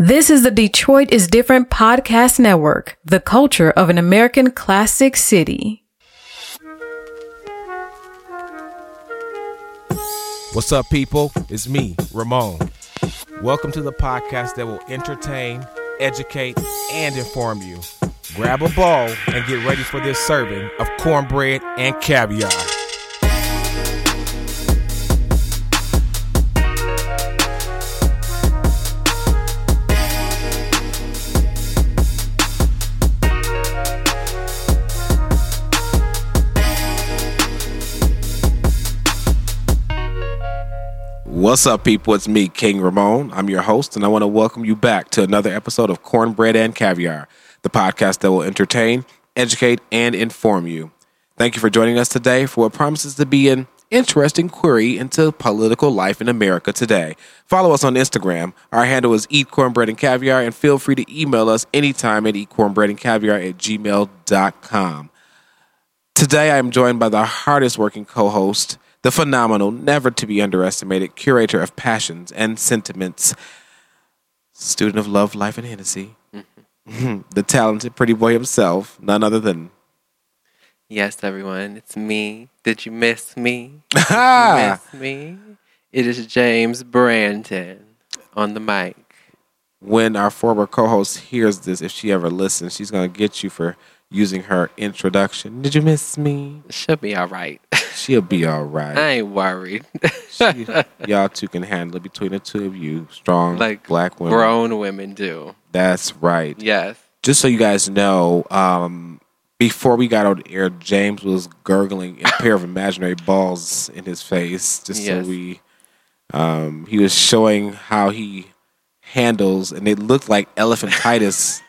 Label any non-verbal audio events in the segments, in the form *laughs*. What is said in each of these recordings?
This is the Detroit is Different podcast network, the culture of an American classic city. What's up, people? It's me, Ramon. Welcome to the podcast that will entertain, educate, and inform you. Grab a bowl and get ready for this serving of cornbread and caviar. What's up, people? It's me, King Ramon. I'm your host, and I want to welcome you back to another episode of Cornbread and Caviar, the podcast that will entertain, educate, and inform you. Thank you for joining us today for what promises to be an interesting query into political life in America today. Follow us on Instagram. Our handle is Eat Cornbread and Caviar, and feel free to email us anytime at eatcornbreadandcaviar at gmail.com. Today, I am joined by the hardest working co host, the phenomenal, never to be underestimated curator of passions and sentiments, student of love, life, and Hennessy, *laughs* the talented pretty boy himself, none other than. Yes, everyone, it's me. Did you miss me? *laughs* Ah! Miss me? It is James Brandon on the mic. when our former co-host hears this, if she ever listens, she's gonna get you for using her introduction. Did you miss me? She'll be all right. *laughs* She'll be all right. I ain't worried. She, y'all two can handle it between the two of you, strong like black women. grown women do. That's right. Yes. Just so you guys know, um, before we got on air, James was gurgling a pair of imaginary balls in his face. Just Yes. so we, um, he was showing how he handles, and it looked like elephantitis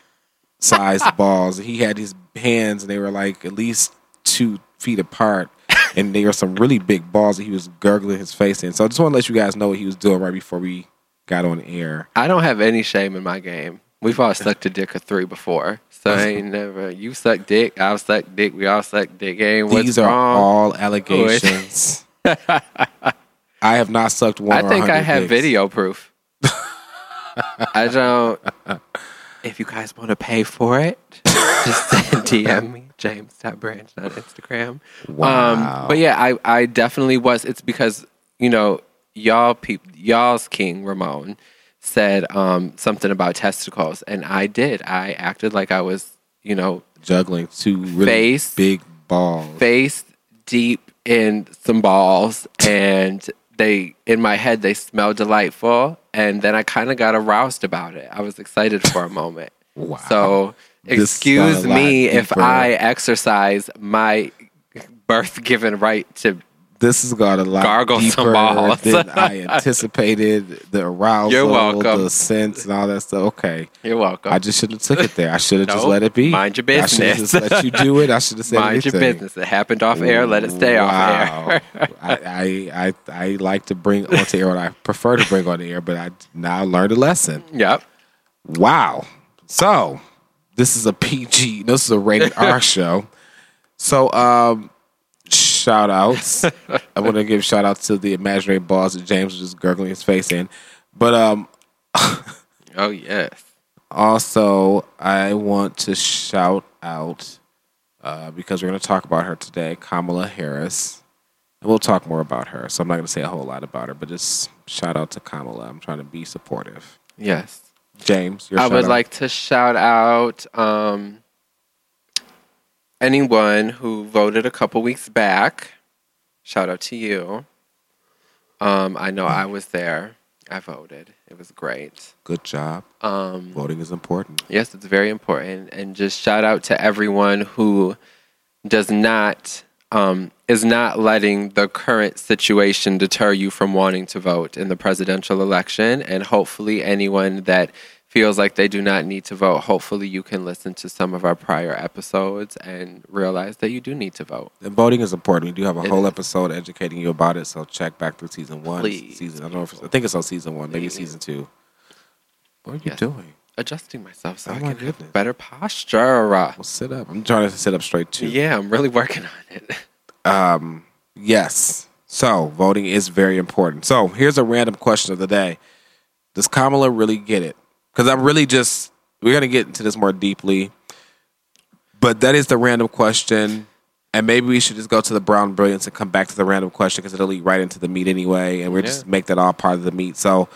sized *laughs* balls. He had his hands, and they were like at least two feet apart. And they were some really big balls that he was gurgling his face in. So I just want to let you guys know what he was doing right before we got on air. I don't have any shame in my game. We've all *laughs* sucked a dick or three before. So I ain't never you suck dick, I'll suck dick, we all suck dick. Ain't what's These are wrong. all allegations. *laughs* I have not sucked one. I or think I have dicks. video proof. I don't. If you guys want to pay for it, *laughs* just DM *laughs* me, James James.branch on Instagram. Wow. Um, but yeah, I, I definitely was. It's because, you know, y'all peop, y'all's king, Ramon, said um, something about testicles. And I did. I acted like I was, you know, juggling two really Face. big balls. face deep in some balls and they in my head they smell delightful and then i kind of got aroused about it. I was excited for a moment. Wow. so This excuse sounded a lot me if i exercise my birth given right to This has got a lot Gargle deeper than I anticipated. The arousal, You're welcome. the sense, and all that stuff. Okay, you're welcome I just should have took it there. I should have just let it be. Mind your business. I should have just let you do it. I should have said mind your business it happened off air let it stay off air I, I, I I like to bring onto air what I prefer to bring on the air, but I now learned a lesson. yep Wow. So this is a PG. This is a rated R *laughs* show. So um, shout outs. *laughs* I want to give shout outs to the imaginary balls that James was just gurgling his face in. But um, *laughs* oh yes also I want to shout out uh, because we're going to talk about her today, Kamala Harris. And we'll talk more about her. So I'm not going to say a whole lot about her, but just shout out to Kamala. I'm trying to be supportive. yes James, your I would out. like to shout out um, anyone who voted a couple weeks back. Shout out to you. Um, I know I was there. I voted. It was great. Good job. Um, Voting is important. yes, it's very important. And just shout out to everyone who does not um, is not letting the current situation deter you from wanting to vote in the presidential election. And hopefully, anyone that feels like they do not need to vote, hopefully, you can listen to some of our prior episodes and realize that you do need to vote. And voting is important. We do have a It whole is. episode educating you about it. So check back through season one. Please. Season I don't know if I think it's on season one, maybe Please. season two. What are you Yes. doing? Adjusting myself so Oh I my can have goodness. better posture. Well, sit up. I'm trying to sit up straight too. Yeah, I'm really working on it. *laughs* Um, yes. So voting is very important. So here's a random question of the day: Does Kamala really get it? Because I'm really just we're gonna get into this more deeply, but that is the random question, and maybe we should just go to the brown brilliance and come back to the random question because it'll lead right into the meat anyway, and we'll just make that all part of the meat. So,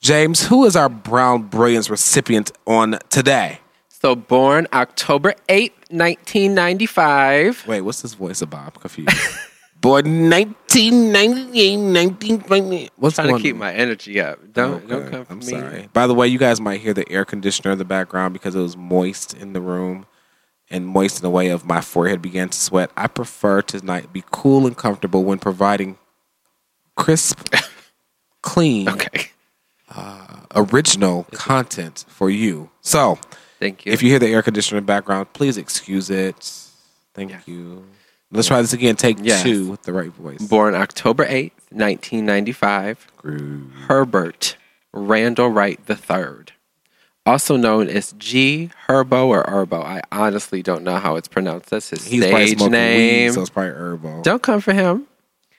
James, who is our brown brilliance recipient on today? So born October 8th, 1995. Wait, what's this voice about? I'm confused. *laughs* Born 1998, 1998. What's Trying to keep my energy up. Don't Okay, don't come for I'm me. sorry. By the way, you guys might hear the air conditioner in the background because it was moist in the room and moist in the way of my forehead began to sweat. I prefer to night be cool and comfortable when providing crisp, *laughs* clean, Okay. Uh, original content for you. So, Thank you. if you hear the air conditioner in the background, please excuse it. Thank Yes. you. Let's try this again. Take Yes. two with the right voice. born October 8th, 1995. Groove. Herbert Randall Wright III, also known as G Herbo or Herbo. I honestly don't know how it's pronounced. That's his He's probably stage smoking name. weed, so it's probably herbal. Don't come for him.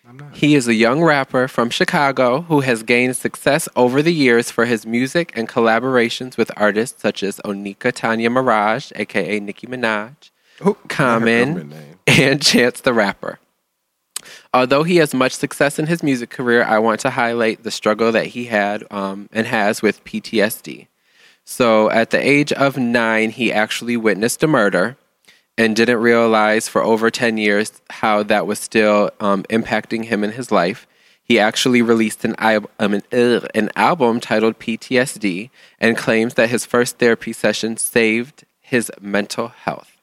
I'm not. He is a young rapper from Chicago who has gained success over the years for his music and collaborations with artists such as Onika Tanya Maraj, aka Nicki Minaj, Oh, Common, name. And *laughs* Chance the Rapper. Although he has much success in his music career, I want to highlight the struggle that he had um, and has with PTSD. So, at the age of nine, he actually witnessed a murder and didn't realize for over 10 years how that was still um, impacting him in his life. He actually released an, um, an, ugh, an album titled PTSD and claims that his first therapy session saved his mental health.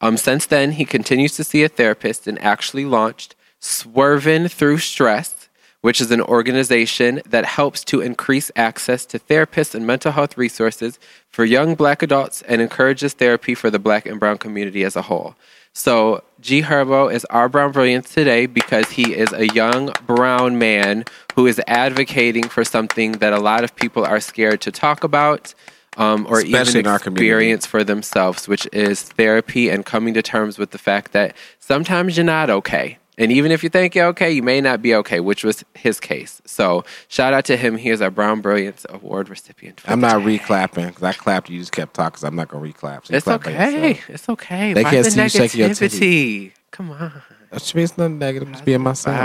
Um, since then, he continues to see a therapist and actually launched Swervin Through Stress, which is an organization that helps to increase access to therapists and mental health resources for young black adults and encourages therapy for the black and brown community as a whole. So, G Herbo is our brown brilliance today because he is a young brown man who is advocating for something that a lot of people are scared to talk about um, or Especially even in our community. experience for themselves, which is therapy and coming to terms with the fact that sometimes you're not okay. And even if you think you're okay, you may not be okay, which was his case. So shout out to him. He is our Brown Brilliance Award recipient. for I'm not re-clapping because I clapped. You just kept talking. So I'm not gonna re-clap. So It's okay. It's okay. They Why can't the see you shaking your negativity? Come on. That means nothing negative. Just being myself.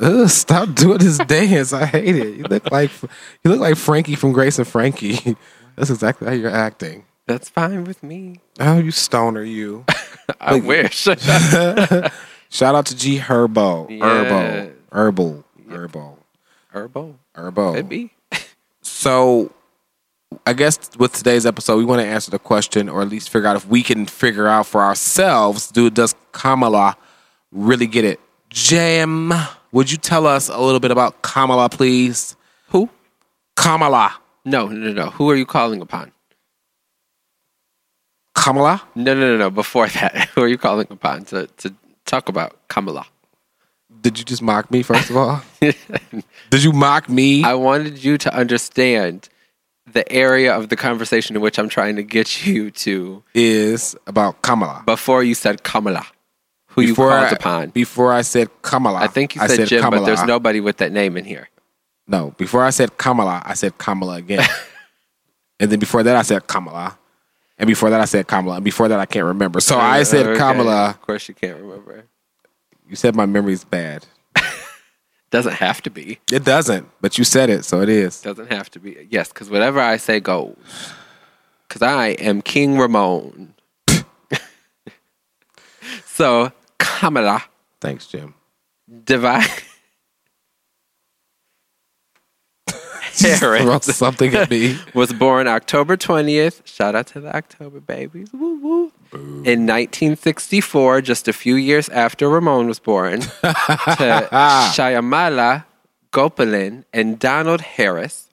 Ugh, stop doing this *laughs* dance. I hate it. You look like you look like Frankie from Grace and Frankie. *laughs* That's exactly how you're acting. That's fine with me. Oh, you stoner, you. *laughs* I wish. *laughs* Shout out to G Herbo. Yeah. Herbo. Herbal. Herbal. Herbal. Herbal. Could be. *laughs* So, I guess with today's episode, we want to answer the question, or at least figure out if we can figure out for ourselves: Do does Kamala really get it? Jam, would you tell us a little bit about Kamala, please? Who? Kamala. No, no, no, no. Who are you calling upon? Kamala. No, no, no, no. Before *laughs* that, who are you calling upon to, to talk about Kamala? Did you just mock me? First of all, *laughs* did you mock me? I wanted you to understand the area of the conversation in which I'm trying to get *laughs* you to is about Kamala. before you said Kamala, who you Before called I, upon. Before I said Kamala, I think you I said, Jim, but there's nobody with that name in here. No, before I said Kamala, I said Kamala again. *laughs* and then before that, I said Kamala. And before that, I said Kamala. And before that, I can't remember. So I said Okay. Kamala. Of course, you can't remember. You said my memory's bad. *laughs* Doesn't have to be. It doesn't, but you said it, so it is. Doesn't have to be. Yes, because whatever I say goes. Because I am King Ramon. *laughs* so, Kamala Thanks, Jim. *laughs* Divine Throw something at me. *laughs* was born October 20th. Shout out to the October babies. Woo, woo. In 1964, just a few years after Ramon was born, *laughs* to Shyamala Gopalan and Donald Harris.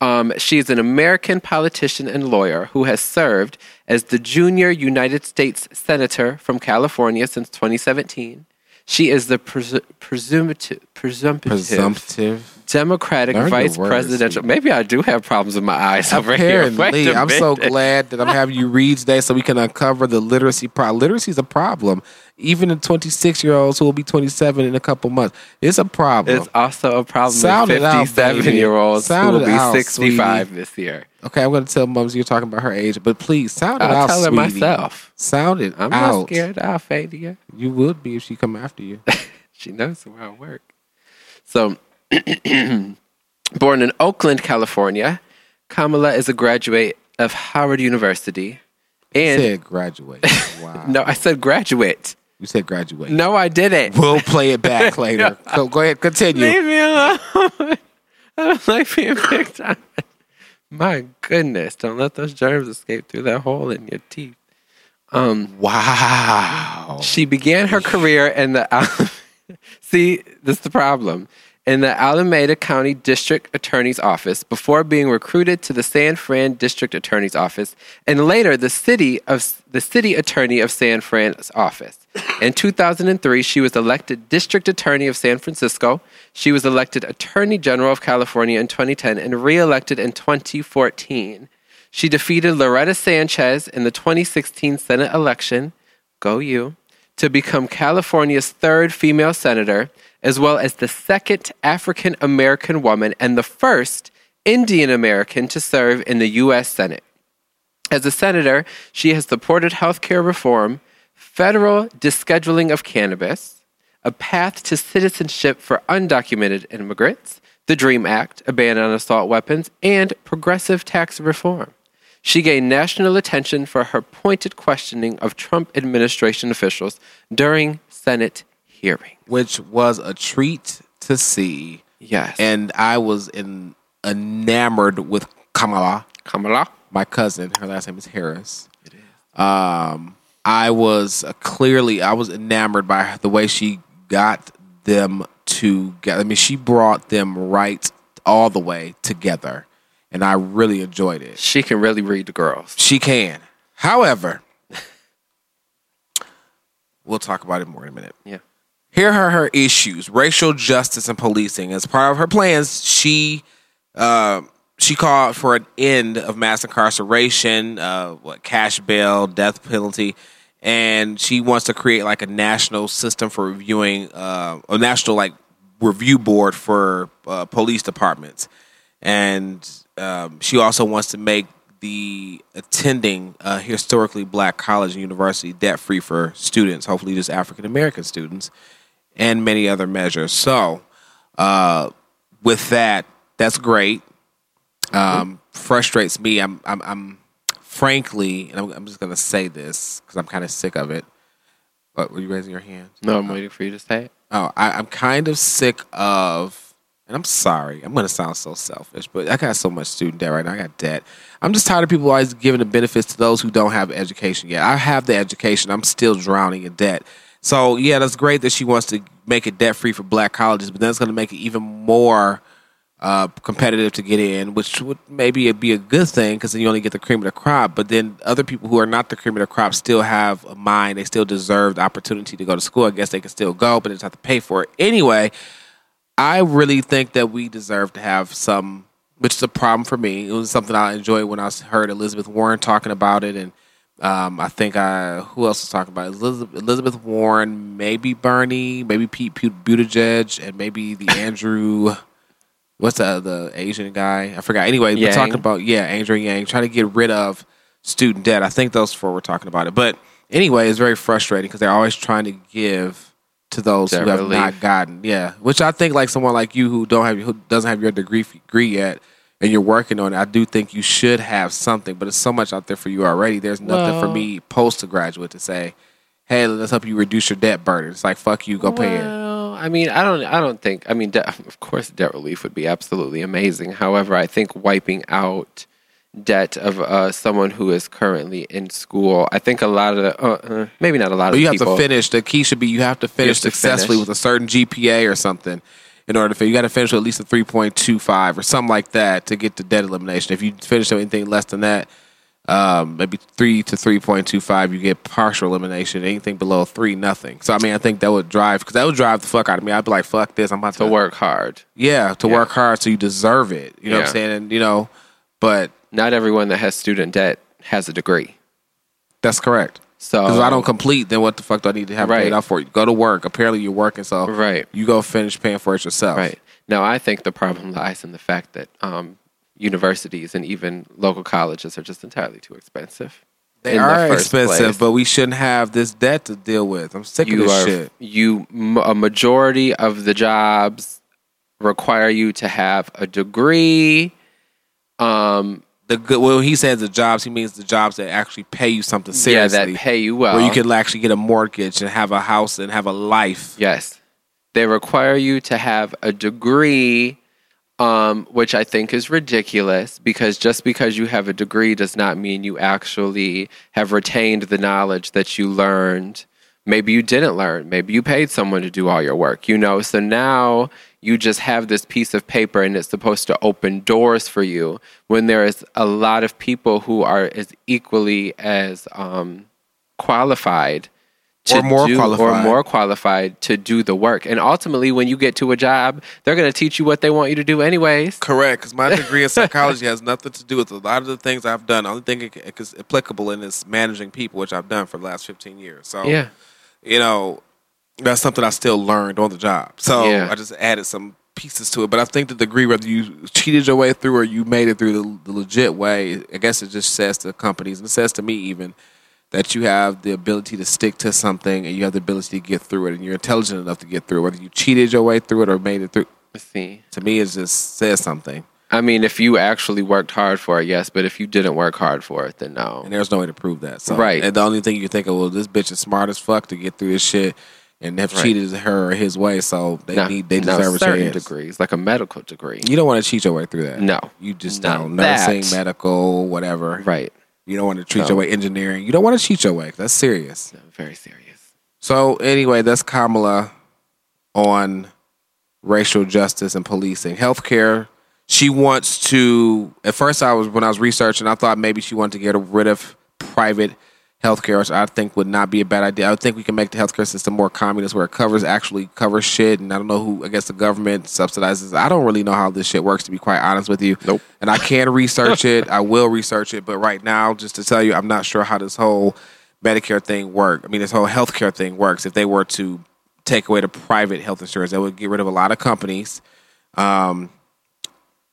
Um, she's an American politician and lawyer who has served as the junior United States Senator from California since 2017. She is the pres- presumptive, presumptive, Presumptive. Democratic Learn vice words, presidential. Maybe I do have problems with my eyes over here. Apparently, a I'm so glad that I'm having you read today so we can uncover the literacy problem. Literacy is a problem. Even in 26 year olds who will be 27 in a couple months, it's a problem. It's also a problem Sound with it out, 57 baby. year olds who will be out, 65 this year. Okay, I'm going to tell mums you're talking about her age, but please sound it I'll out, tell her sweetie. myself. Sound it I'm out. not scared. I'll fade you. You would be if she come after you. *laughs* She knows where I work. So, *clears throat* born in Oakland, California, Kamala is a graduate of Howard University. And said graduate. *laughs* Wow. no, I said graduate. You said graduate. No, I didn't. We'll play it back *laughs* later. So go ahead, continue. Leave me alone. I don't like being picked on. My goodness, don't let those germs escape through that hole in your teeth. Um, Wow. She began her career in the *laughs* see this is the problem in the Alameda County District Attorney's Office before being recruited to the San Fran District Attorney's Office and later the city of the City Attorney of San Fran's office. In 2003, she was elected District Attorney of San Francisco. She was elected Attorney General of California in 2010 and re-elected in 2014. She defeated Loretta Sanchez in the 2016 Senate election. Go you to become California's third female senator, as well as the second African American woman and the first Indian American to serve in the U.S. Senate. As a senator, she has supported healthcare reform, federal descheduling of cannabis, a path to citizenship for undocumented immigrants, the DREAM Act, a ban on assault weapons, and progressive tax reform. She gained national attention for her pointed questioning of Trump administration officials during Senate hearings. Which was a treat to see. Yes. And I was in, enamored with Kamala, Kamala? my cousin. Her last name is Harris. It is. Um, I was uh, clearly, I was enamored by the way she got them together. I mean, she brought them right all the way together. And I really enjoyed it. She can really read the girls. She can. However, we'll talk about it more in a minute. Yeah. Here are her issues: racial justice and policing. As part of her plans, she uh, she called for an end of mass incarceration, uh, what cash bail, death penalty, and she wants to create like a national system for reviewing uh, a national like review board for uh, police departments, and um, she also wants to make the attending historically black college and university debt free for students, hopefully just African American students, and many other measures. So, uh, with that, that's great. Um, frustrates me. I'm, I'm, I'm frankly, and I'm, I'm just gonna say this because I'm kind of sick of it. But were you raising your hand? No, I'm waiting for you to say it. Oh, I, I'm kind of sick of, and I'm sorry, I'm going to sound so selfish, but I got so much student debt right now. I got debt. I'm just tired of people always giving the benefits to those who don't have education yet. I have the education. I'm still drowning in debt. So, yeah, that's great that she wants to make it debt free for black colleges, but then it's going to make it even more uh, competitive to get in, which would maybe be a good thing because then you only get the cream of the crop. But then other people who are not the cream of the crop still have a mind. They still deserve the opportunity to go to school. I guess they can still go, but they just have to pay for it. Anyway, I really think that we deserve to have some, which is a problem for me. It was something I enjoyed when I heard Elizabeth Warren talking about it. And um, I think I, who else was talking about it? Elizabeth, Elizabeth Warren, maybe Bernie, maybe Pete Buttigieg, and maybe the *laughs* Andrew what's the the Asian guy? I forgot. Anyway, we're talking about yeah, Andrew Yang trying to get rid of student debt. I think those four were talking about it. But anyway, it's very frustrating because they're always trying to give to those who have relief. not gotten. Yeah, which I think like someone like you who don't have who doesn't have your degree degree yet. And you're working on it. I do think you should have something, but it's so much out there for you already. There's nothing for me post to graduate to say, "Hey, let's help you reduce your debt burden." It's like, "Fuck you, go pay it." I mean, I don't. I don't think. I mean, de- *laughs* of course, debt relief would be absolutely amazing. However, I think wiping out debt of uh, someone who is currently in school, I think a lot of the, uh, uh, maybe not a lot But of you have people. to finish. The key should be you have to finish to successfully finish. with a certain GPA or something. In order to finish, you got to finish with at least a three point two five or something like that to get the debt elimination. If you finish with anything less than that, Um, maybe three to three point two five, you get partial elimination. Anything below three, nothing. So I mean, I think that would drive because that would drive the fuck out of me. I'd be like, "Fuck this! I'm about to, To work hard. Yeah, to Yeah. work hard so you deserve it. You know what I'm saying? And you know, but Not everyone that has student debt has a degree. that's correct. So Because if I don't complete, then what the fuck do I need to have Right. paid off for? You go to work. Apparently, you're working, so Right. you go finish paying for it yourself. Right. Now, I think the problem lies in the fact that um, universities and even local colleges are just entirely too expensive. They in the are expensive, place. but we shouldn't have this debt to deal with. I'm sick of you this are shit. you a majority of the jobs require you to have a degree. Um, The good. Well, he says the jobs. He means the jobs that actually pay you something seriously. yeah, that pay you well. where you can actually get a mortgage and have a house and have a life. Yes. They require you to have a degree, um, which I think is ridiculous because just because you have a degree does not mean you actually have retained the knowledge that you learned. Maybe you didn't learn. Maybe you paid someone to do all your work, you know? So now you just have this piece of paper and it's supposed to open doors for you when there is a lot of people who are as equally as um, qualified to Or more do, or qualified. more qualified to do the work. And ultimately, when you get to a job, they're going to teach you what they want you to do, anyways. Correct, because my degree in *laughs* psychology has nothing to do with a lot of the things I've done. The only thing it is applicable in is managing people, which I've done for the last 15 years. So, Yeah, you know, that's something I still learned on the job. So Yeah. I just added some pieces to it. But I think the degree, whether you cheated your way through or you made it through the, the legit way, I guess it just says to companies, and it says to me even, that you have the ability to stick to something and you have the ability to get through it and you're intelligent enough to get through it. Whether you cheated your way through it or made it through, let's see. to me, it just says something. I mean, if you actually worked hard for it, yes. But if you didn't work hard for it, then no. And there's no way to prove that. So, Right. And the only thing you can think of, well, this bitch is smart as fuck to get through this shit and have Right. cheated her or his way. So they Now- need, they deserve a certain degrees, like a medical degree. You don't want to cheat your way through that. No. You just Not don't. Nursing, medical, whatever. Right. You don't want to treat No. your way engineering. You don't want to cheat your way. That's serious. No, very serious. So anyway, that's Kamala on racial justice and policing. Healthcare. She wants to. At first, I was when I was researching, I thought maybe she wanted to get rid of private healthcare, which I think would not be a bad idea. I think we can make the healthcare system more communist, where it covers actually covers shit. And I don't know who. I guess the government subsidizes. I don't really know how this shit works, to be quite honest with you. Nope. And I can research it. I will research it, but right now, just to tell you, I'm not sure how this whole Medicare thing work. I mean, this whole healthcare thing works. If they were to take away the private health insurance, that would get rid of a lot of companies, um,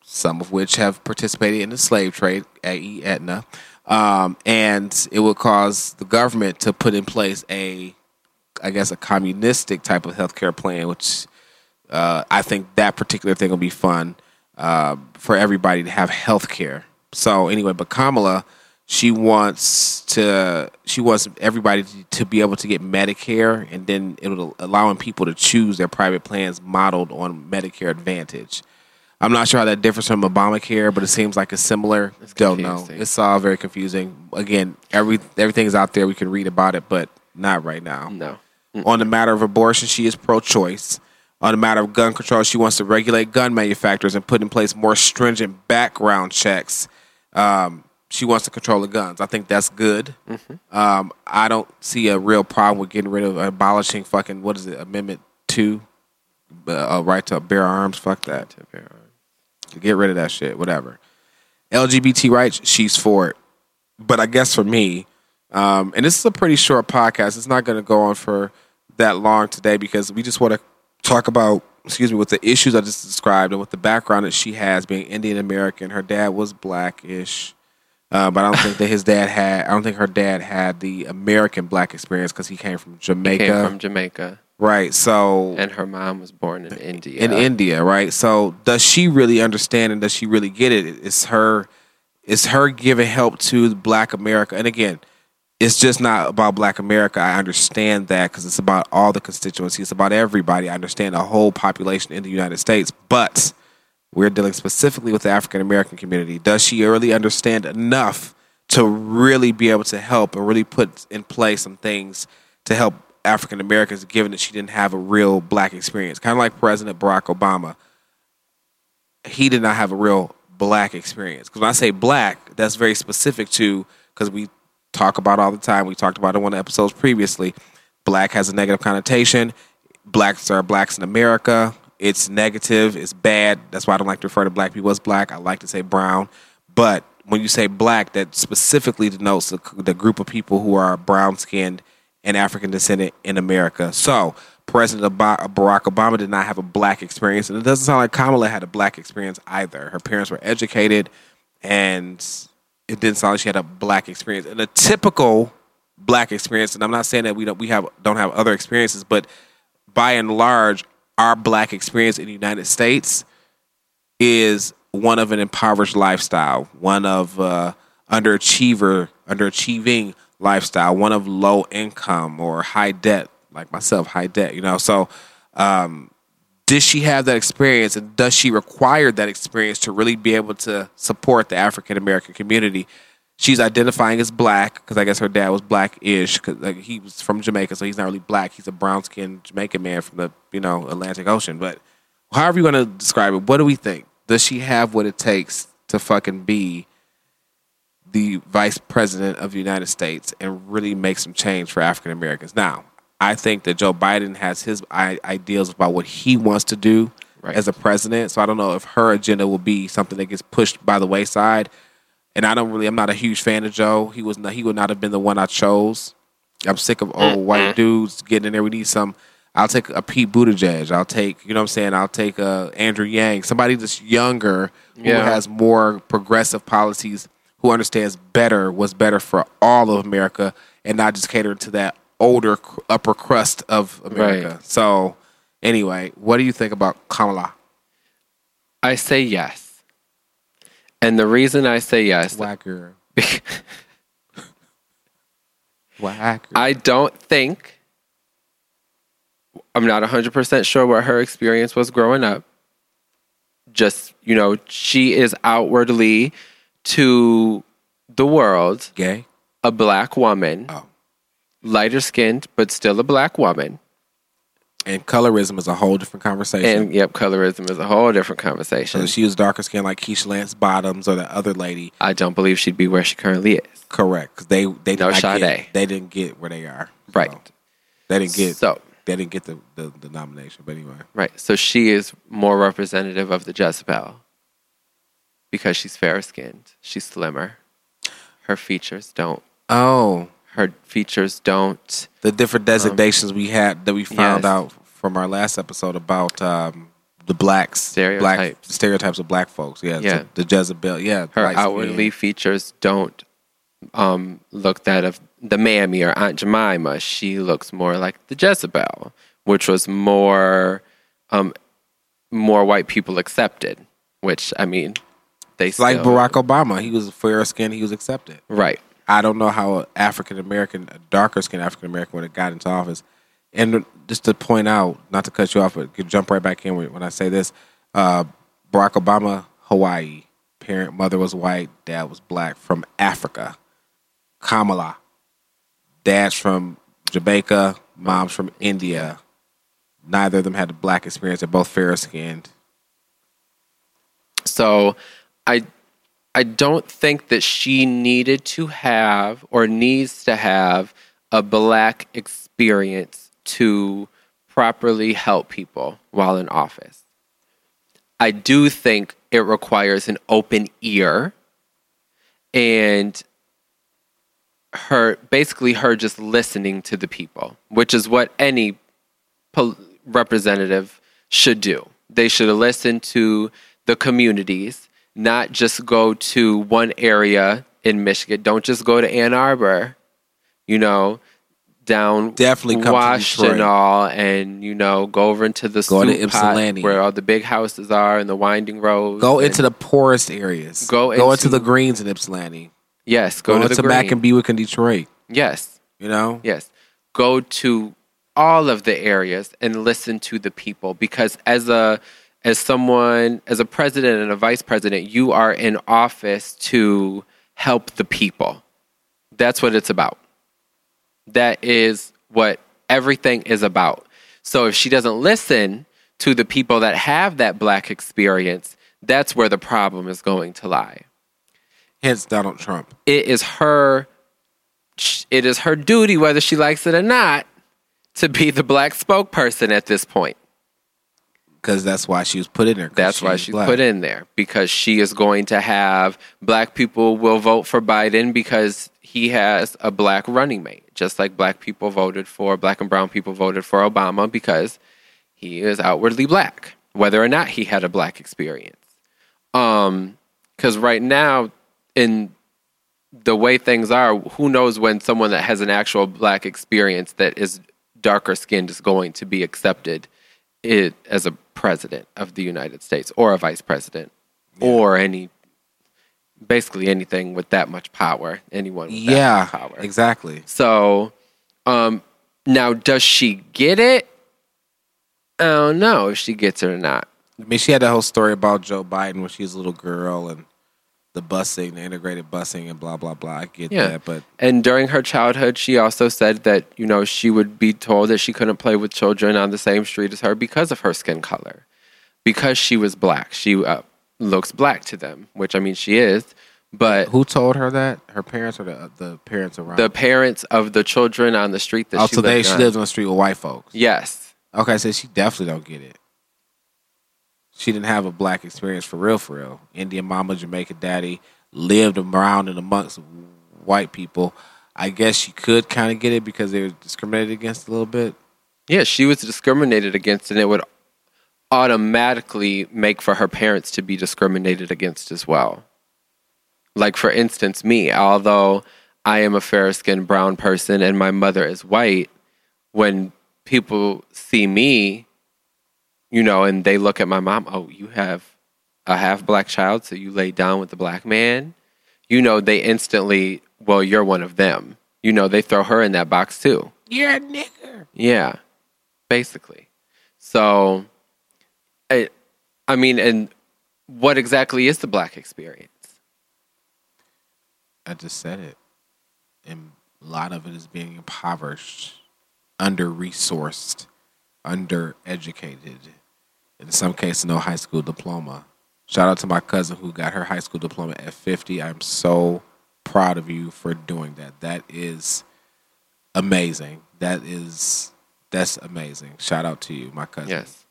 some of which have participated in the slave trade, i.e., Aetna, um, and it would cause the government to put in place a, I guess, a communistic type of healthcare plan, which uh, I think that particular thing will be fun uh, for everybody to have health care. So anyway, but Kamala, she wants to, she wants everybody to, to be able to get Medicare, and then it'll allowing people to choose their private plans modeled on Medicare Advantage. I'm not sure how that differs from Obamacare, but it seems like it's similar. Don't know. It's all very confusing. Again, every everything's out there. We can read about it, but not right now. No. On the matter of abortion, she is pro choice. On the matter of gun control, she wants to regulate gun manufacturers and put in place more stringent background checks. Um, she wants to control the guns. I think that's good. Um, I don't see a real problem with getting rid of abolishing fucking what is it Amendment Two, uh, right to bear arms. Fuck that. Arms. Get rid of that shit. Whatever. LGBT rights, she's for it. But I guess for me, um, and this is a pretty short podcast. It's not going to go on for that long today because we just want to talk about, excuse me, with the issues I just described and with the background that she has being Indian American. Her dad was blackish, uh, but I don't think that his dad had. I don't think her dad had the American black experience because he came from Jamaica, Came from Jamaica, right? So and her mom was born in India. in India, right? So does she really understand and does she really get it? It's her it's her giving help to black America. And again, it's just not about black America. I understand that because it's about all the constituencies, it's about everybody. I understand the whole population in the United States, but we're dealing specifically with the African American community. Does she really understand enough to really be able to help and really put in place some things to help African Americans, given that she didn't have a real black experience? Kind of like President Barack Obama. He did not have a real black experience. Because when I say black, that's very specific to because we talk about all the time. We talked about it in one of the episodes previously. Black has a negative connotation. Blacks are blacks in America. It's negative. It's bad. That's why I don't like to refer to black people as black. I like to say brown. But when you say black, that specifically denotes the, the group of people who are brown skinned and African descendant in America. So President Barack Obama did not have a black experience, and it doesn't sound like Kamala had a black experience either. Her parents were educated, and it didn't sound like she had a black experience. And a typical black experience, and I'm not saying that we don't we have don't have other experiences, but by and large, our black experience in the United States is one of an impoverished lifestyle, one of uh, underachiever, underachieving lifestyle, one of low income or high debt, like myself, high debt. You know, so um, did she have that experience, and does she require that experience to really be able to support the African American community? she's identifying as black because I guess her dad was black-ish because like, he was from Jamaica, so he's not really black. He's a brown-skinned Jamaican man from the you know Atlantic Ocean. But however you want to describe it, what do we think? Does she have what it takes to fucking be the vice president of the United States and really make some change for African Americans? Now, I think that Joe Biden has his ideals about what he wants to do right. as a president. So I don't know if her agenda will be something that gets pushed by the wayside and I don't really. I'm not a huge fan of Joe. He was. Not, he would not have been the one I chose. I'm sick of old white dudes getting in there. We need some. I'll take a Pete Buttigieg. I'll take. You know what I'm saying. I'll take a Andrew Yang. Somebody that's younger who yeah. has more progressive policies. Who understands better what's better for all of America and not just cater to that older upper crust of America. Right. So, anyway, what do you think about Kamala? I say yes. And the reason I say yes, whacker, *laughs* whacker. I don't think I'm not 100% sure what her experience was growing up. Just, you know, she is outwardly to the world gay, a black woman. Oh. Lighter skinned, but still a black woman. And colorism is a whole different conversation. And yep, colorism is a whole different conversation. So she was darker skinned like Keisha Lance Bottoms or the other lady. I don't believe she'd be where she currently is. Correct, because they they no Get, they didn't get where they are. Right. So they didn't get so they didn't get the, the, the nomination. But anyway. Right. So she is more representative of the Jezebel because she's fair skinned. She's slimmer. Her features don't. Oh her features don't. The different designations um, we had that we found yes. out from our last episode about um, the blacks, stereotypes. black stereotypes of black folks. Yeah, yeah. the Jezebel. Yeah, her outwardly features don't um, look that of the mammy or Aunt Jemima. She looks more like the Jezebel, which was more um, more white people accepted. Which I mean, they still, like Barack Obama. He was fair skinned. He was accepted. Right. I don't know how African American, darker skinned African American would have got into office. And just to point out, not to cut you off, but jump right back in when I say this, uh, Barack Obama, Hawaii, parent mother was white, dad was black from Africa. Kamala, dad's from Jamaica, mom's from India. Neither of them had the black experience. They're both fair skinned. So, I I don't think that she needed to have or needs to have a black experience to properly help people while in office. I do think it requires an open ear and her basically her just listening to the people, which is what any po- representative should do. They should listen to the communities not just go to one area in Michigan. Don't just go to Ann Arbor, you know, down definitely Washtenaw and you know go over into the go to Ypsilanti where all the big houses are and the winding roads. Go into the poorest areas. Go into, go into the greens in Ypsilanti. Yes, go, go to, into Mack and Bewick in Detroit. Yes, you know. Yes, go to all of the areas and listen to the people because as a as someone, as a president and a vice president, you are in office to help the people. That's what it's about. That is what everything is about. So if she doesn't listen to the people that have that black experience, that's where the problem is going to lie. Hence Donald Trump. it is her it is her duty whether she likes it or not to be the black spokesperson at this point Because that's why she was put in there. that's why she's black. put in there because she is going to have black people will vote for Biden because he has a black running mate just like black people voted for black and brown people voted for Obama because he is outwardly black whether or not he had a black experience um cuz right now in the way things are, who knows when someone that has an actual black experience that is darker skinned is going to be accepted it, as a president of the United States or a vice president or any basically anything with that much power, anyone with that Yeah, much power. exactly. So, um, now does she get it? I don't know if she gets it or not. I mean, she had that whole story about Joe Biden when she was a little girl and the busing, the integrated busing, and blah blah blah. I get Yeah. that, but And during her childhood, she also said that, you know, she would be told that she couldn't play with children on the same street as her because of her skin color. Because she was black. She uh, looks black to them, which I mean, she is. But who told her that? Her parents or the the parents around? the parents of the children on the street that oh, she so they lived she on- lives on the street with white folks. Yes. Okay, so she definitely don't get it. She didn't have a black experience for real, for real. Indian mama, Jamaican daddy, lived around and amongst white people. I guess she could kind of get it because they were discriminated against a little bit. Yeah, she was discriminated against, and it would automatically make for her parents to be discriminated against as well. Like, for instance, me, although I am a fair skinned brown person and my mother is white, when people see me, you know, and they look at my mom, oh, you have a half black child, so you lay down with the black man, you know, they instantly, well, you're one of them. You know, they throw her in that box too. You're a nigger. Yeah, basically. So, I, I mean, and what exactly is the black experience? I just said it. And a lot of it is being impoverished, under resourced, under educated. In some cases, no high school diploma. Shout out to my cousin who got her high school diploma at 50. I'm so proud of you for doing that. That is amazing. That is that's amazing. Shout out to you, my cousin. Yes.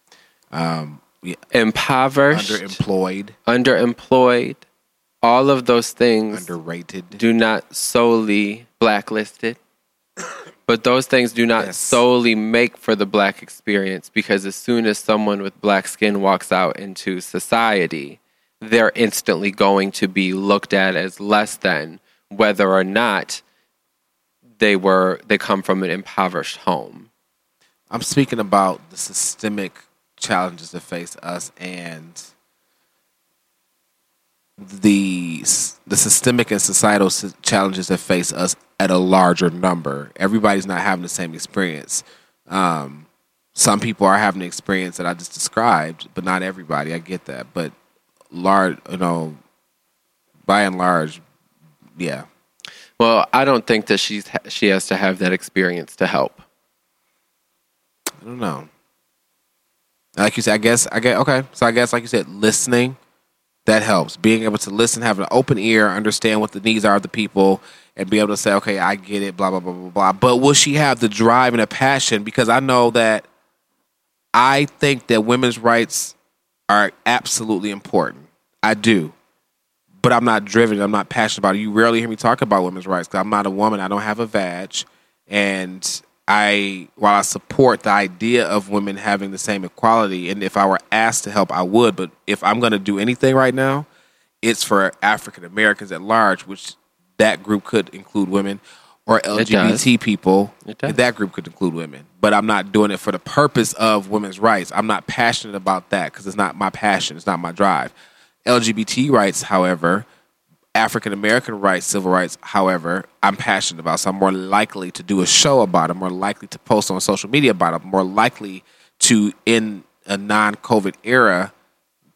Um, yeah, Impoverished, underemployed, underemployed, all of those things underrated. do not solely blacklisted, but those things do not Yes. solely make for the black experience because as soon as someone with black skin walks out into society, they're instantly going to be looked at as less than whether or not they were they come from an impoverished home. I'm speaking about the systemic challenges that face us and the the systemic and societal challenges that face us at a larger number. Everybody's not having the same experience. Um, some people are having the experience that I just described, but not everybody. I get that, but large, you know, by and large, yeah. Well, I don't think that she's she has to have that experience to help. I don't know. Like you said, I guess I get okay. So I guess, like you said, listening that helps. Being able to listen, have an open ear, understand what the needs are of the people, and be able to say, okay, I get it, blah blah blah blah blah. But will she have the drive and a passion? Because I know that I think that women's rights are absolutely important. I do. But I'm not driven. I'm not passionate about it. You rarely hear me talk about women's rights because I'm not a woman. I don't have a vag. And I, while I support the idea of women having the same equality, and if I were asked to help, I would. But if I'm going to do anything right now, it's for African Americans at large, which that group could include women, or. LGBT people. That group could include women. But I'm not doing it for the purpose of women's rights. I'm not passionate about that because it's not my passion. It's not my drive. LGBT rights, however, African American rights, civil rights, however, I'm passionate about. So I'm more likely to do a show about it, more likely to post on social media about it, more likely to, in a non COVID era,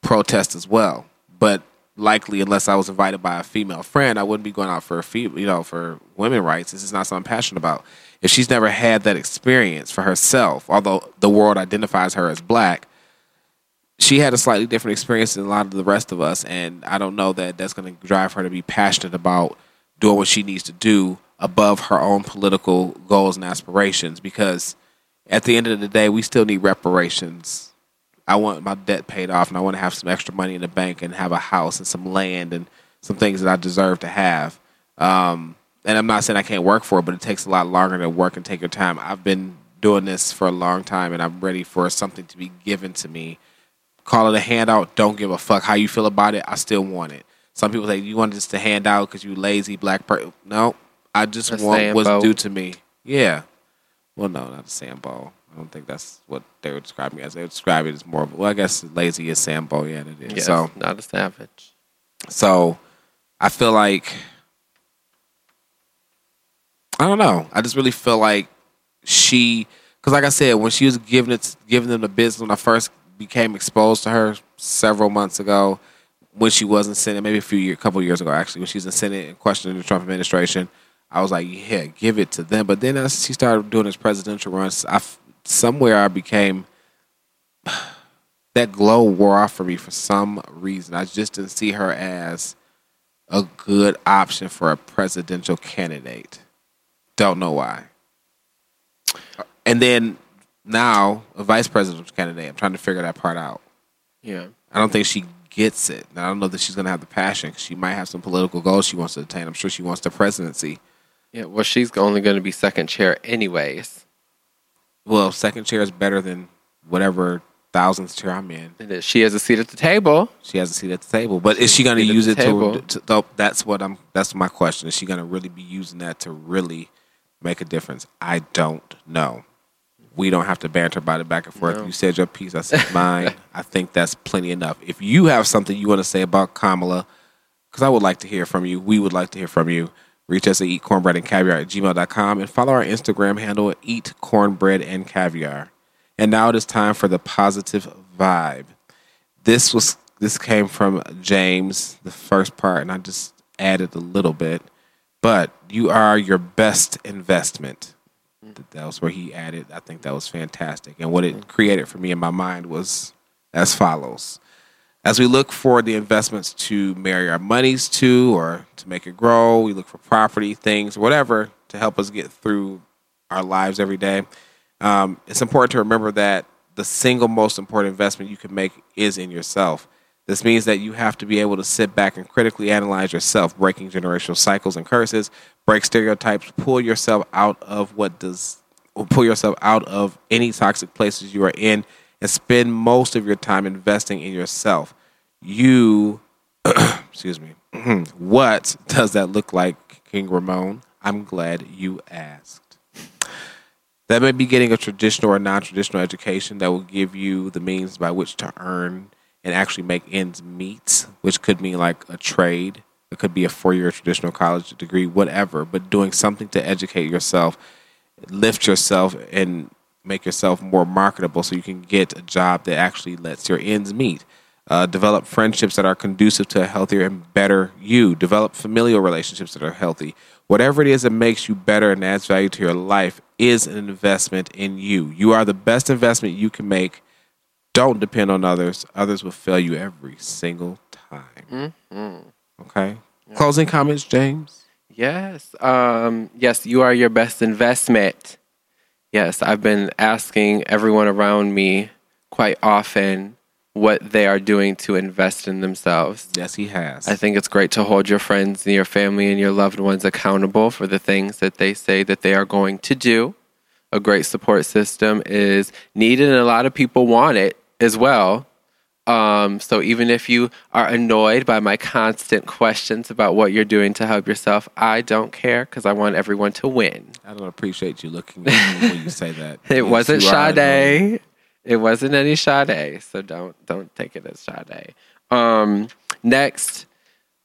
protest as well. But likely, unless I was invited by a female friend, I wouldn't be going out for a female, you know, for women rights. This is not something I'm passionate about. If she's never had that experience for herself, although the world identifies her as black, she had a slightly different experience than a lot of the rest of us, and I don't know that that's going to drive her to be passionate about doing what she needs to do above her own political goals and aspirations. Because at the end of the day, we still need reparations. I want my debt paid off, and I want to have some extra money in the bank and have a house and some land and some things that I deserve to have. Um, and I'm not saying I can't work for it, but it takes a lot longer to work and take your time. I've been doing this for a long time, and I'm ready for something to be given to me call it a handout. Don't give a fuck how you feel about it. I still want it. Some people say you want this to hand out because you lazy black person. No, I just A want what's due to me. Yeah. Well, no, not a Sambo. I don't think that's what they would describe me as. They would describe it as more. of Well, I guess lazy is Sambo. Yeah, it is. Yes, So, not a savage. so I feel like I don't know. I just really feel like she, because like I said, when she was giving it, giving them the business when I first became exposed to her several months ago, when she was in Senate, maybe a few years, couple years ago actually, when she was in Senate and questioning the Trump administration, I was like, yeah, give it to them. But then as she started doing his presidential runs, I somewhere I became *sighs* that glow wore off for me for some reason. I just didn't see her as a good option for a presidential candidate. Don't know why. And then now a vice presidential candidate. I'm trying to figure that part out. Yeah. I don't think she gets it. And I don't know that she's going to have the passion. She might have some political goals she wants to attain. I'm sure she wants the presidency. Yeah. Well, she's only going to be second chair anyways. Well, second chair is better than whatever thousandth chair I'm in. And that She has a seat at the table. She has a seat at the table, but is she going to use it to, to, to? That's what I'm. That's my question. Is she going to really be using that to really make a difference? I don't know. We don't have to banter about it back and forth. No. You said your piece. I said *laughs* mine. I think that's plenty enough. If you have something you want to say about Kamala, because I would like to hear from you. We would like to hear from you. Reach us at eatcornbread and at gmail.com and follow our Instagram handle at eat cornbread and caviar. And now it is time for the positive vibe. This was this came from James, the first part, and I just added a little bit. But you are your best investment. That was where he added. I think that was fantastic. And what it created for me in my mind was as follows. As we look for the investments to marry our monies to or to make it grow, we look for property, things, whatever to help us get through our lives every day. Um, it's important to remember that the single most important investment you can make is in yourself. This means that you have to be able to sit back and critically analyze yourself, breaking generational cycles and curses, break stereotypes, pull yourself out of what does, pull yourself out of any toxic places you are in, and spend most of your time investing in yourself. You, *clears throat* excuse me, *clears throat* what does that look like, King Ramon? I'm glad you asked. That may be getting a traditional or non traditional education that will give you the means by which to earn and actually make ends meet, which could mean like a trade. It could be a four year traditional college degree, whatever, but doing something to educate yourself, lift yourself, and make yourself more marketable so you can get a job that actually lets your ends meet. Uh, develop friendships that are conducive to a healthier and better you. Develop familial relationships that are healthy. Whatever it is that makes you better and adds value to your life is an investment in you. You are the best investment you can make. Don't depend on others. Others will fail you every single time. Okay. Closing comments, James. Yes. Um, yes, you are your best investment. Yes, I've been asking everyone around me quite often what they are doing to invest in themselves. Yes, he has. I think it's great to hold your friends and your family and your loved ones accountable for the things that they say that they are going to do. A great support system is needed, and a lot of people want it as well. Um, so even if you are annoyed by my constant questions about what you're doing to help yourself, I don't care because I want everyone to win. I don't appreciate you looking at me when you say that. *laughs* It Yes, wasn't. Sade. It wasn't any Sade. So don't don't take it as Sade. Um, next,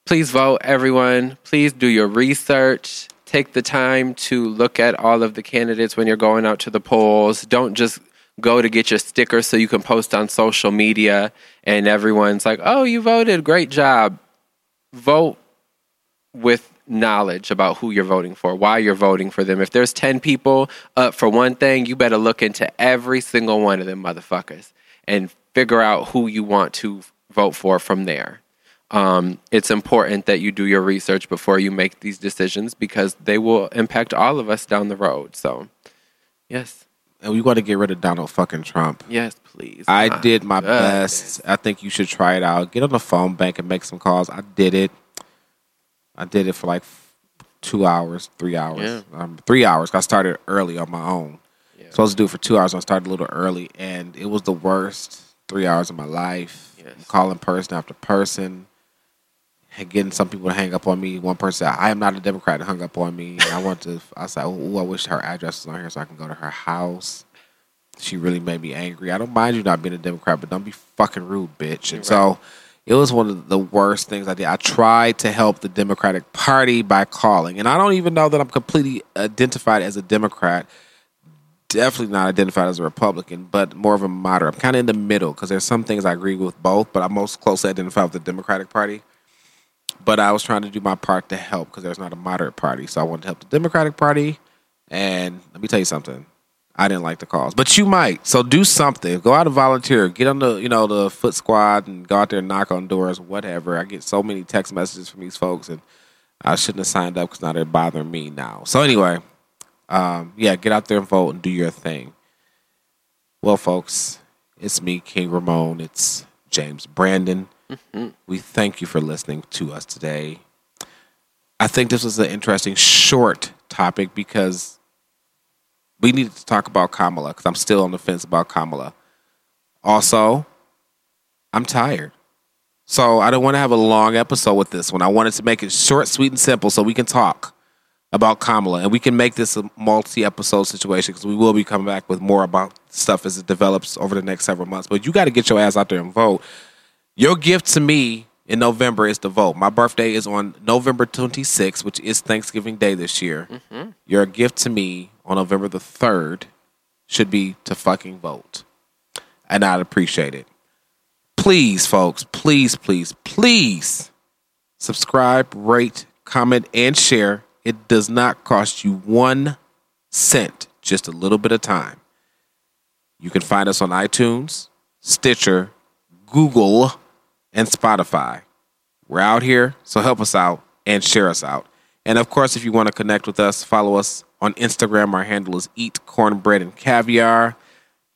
please vote, everyone. Please do your research. Take the time to look at all of the candidates when you're going out to the polls. Don't just go to get your sticker so you can post on social media and everyone's like, "Oh, you voted. Great job." Vote with knowledge about who you're voting for, why you're voting for them. If there's 10 people up for one thing, you better look into every single one of them motherfuckers and figure out who you want to vote for from there. Um, it's important that you do your research before you make these decisions because they will impact all of us down the road. So, yes. And we want to get rid of Donald fucking Trump. Yes, please. I My did my goodness. best. I think you should try it out. Get on the phone bank and make some calls. I did it. I did it for like two hours, three hours, Yeah. um, three hours. I started early on my own. Yeah. Supposed to do it for two hours. I started a little early, and it was the worst three hours of my life. Yes. Calling person after person, getting some people to hang up on me. One person said, "I am not a Democrat," and hung up on me. And I want to. I said, "Ooh, I wish her address was on here so I can go to her house." She really made me angry. I don't mind you not being a Democrat, but don't be fucking rude, bitch. And Right. so it was one of the worst things I did. I tried to help the Democratic Party by calling, and I don't even know that I'm completely identified as a Democrat. Definitely not identified as a Republican, but more of a moderate. I'm kind of in the middle because there's some things I agree with both, but I'm most closely identified with the Democratic Party. But I was trying to do my part to help because there's not a moderate party, so I wanted to help the Democratic Party. And let me tell you something. I didn't like the calls, but you might. So do something. Go out and volunteer. Get on the you know the foot squad and go out there and knock on doors, whatever. I get so many text messages from these folks, and I shouldn't have signed up because now they're bothering me now. So anyway, um, yeah, get out there and vote and do your thing. Well, folks, it's me, King Ramon. It's James Brandon. We thank you for listening to us today. I think this was an interesting short topic because we needed to talk about Kamala because I'm still on the fence about Kamala. Also, I'm tired. So I don't want to have a long episode with this one. I wanted to make it short, sweet, and simple so we can talk about Kamala and we can make this a multi episode situation because we will be coming back with more about stuff as it develops over the next several months. But you got to get your ass out there and vote. Your gift to me in November is to vote. My birthday is on November 26th, which is Thanksgiving Day this year. Mm-hmm. Your gift to me on November the 3rd should be to fucking vote. And I'd appreciate it. Please, folks, please, please, please subscribe, rate, comment, and share. It does not cost you one cent, just a little bit of time. You can find us on iTunes, Stitcher, Google, and Spotify. We're out here, so help us out and share us out. And of course, if you want to connect with us, follow us on Instagram. Our handle is Eat Cornbread and Caviar.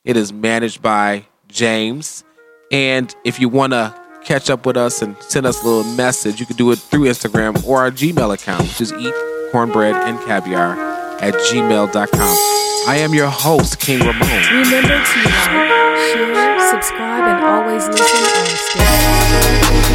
It is managed by James. And if you want to catch up with us and send us a little message, you can do it through Instagram or our Gmail account, which is Eat Cornbread and Caviar at gmail.com. I am your host, King Ramon. Remember to like, share, subscribe, and always listen on Stitcher.